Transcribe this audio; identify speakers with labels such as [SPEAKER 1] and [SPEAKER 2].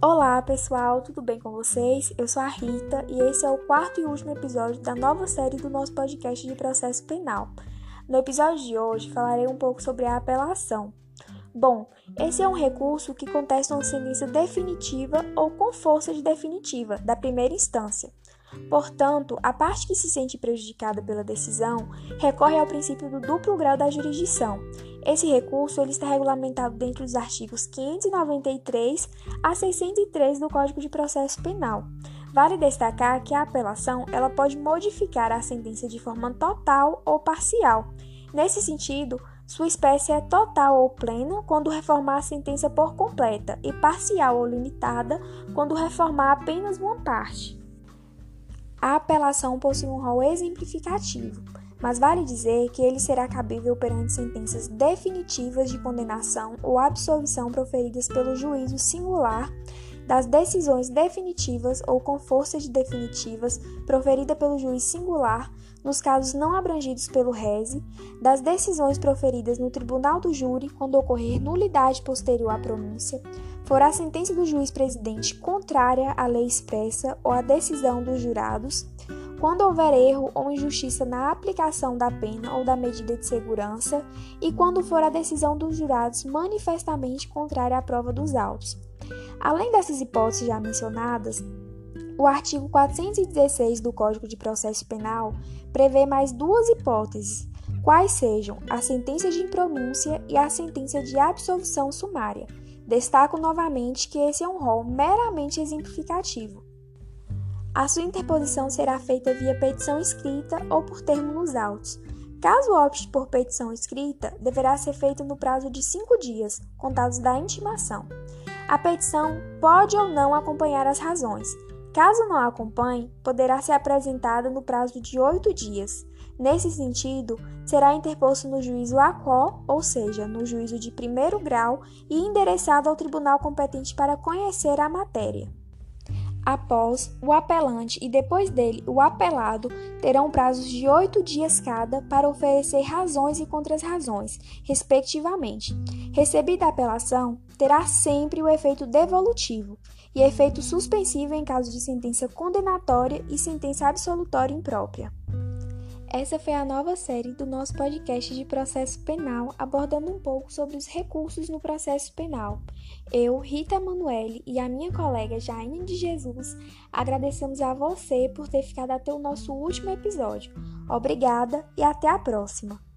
[SPEAKER 1] Olá pessoal, tudo bem com vocês? Eu sou a Rita e esse é o quarto e último episódio da nova série do nosso podcast de processo penal. No episódio de hoje falarei um pouco sobre a apelação. Bom, esse é um recurso que contesta uma sentença definitiva ou com força de definitiva da primeira instância. Portanto, a parte que se sente prejudicada pela decisão recorre ao princípio do duplo grau da jurisdição. Esse recurso ele está regulamentado dentro dos artigos 593 a 603 do Código de Processo Penal. Vale destacar que a apelação ela pode modificar a sentença de forma total ou parcial. Nesse sentido, sua espécie é total ou plena quando reformar a sentença por completa e parcial ou limitada quando reformar apenas uma parte. A apelação possui um rol exemplificativo, mas vale dizer que ele será cabível perante sentenças definitivas de condenação ou absolvição proferidas pelo juízo singular, das decisões definitivas ou com força de definitivas proferida pelo juiz singular nos casos não abrangidos pelo rese, das decisões proferidas no tribunal do júri quando ocorrer nulidade posterior à pronúncia, for a sentença do juiz presidente contrária à lei expressa ou à decisão dos jurados, quando houver erro ou injustiça na aplicação da pena ou da medida de segurança e quando for a decisão dos jurados manifestamente contrária à prova dos autos. Além dessas hipóteses já mencionadas, o artigo 416 do Código de Processo Penal prevê mais duas hipóteses, quais sejam a sentença de impronúncia e a sentença de absolvição sumária Destaco novamente que esse é um rol meramente exemplificativo. A sua interposição será feita via petição escrita ou por termo nos autos. Caso opte por petição escrita, deverá ser feita no prazo de cinco dias, contados da intimação. A petição pode ou não acompanhar as razões. Caso não acompanhe, poderá ser apresentada no prazo de oito dias. Nesse sentido, será interposto no juízo ACO, ou seja, no juízo de primeiro grau, e endereçado ao tribunal competente para conhecer a matéria. Após, o apelante e depois dele o apelado terão prazos de oito dias cada para oferecer razões e contras-razões, respectivamente. Recebida a apelação, terá sempre o efeito devolutivo e efeito suspensivo em caso de sentença condenatória e sentença absolutória imprópria. Essa foi a nova série do nosso podcast de processo penal, abordando um pouco sobre os recursos no processo penal. Eu, Rita Manuele e a minha colega Jaine de Jesus agradecemos a você por ter ficado até o nosso último episódio. Obrigada e até a próxima!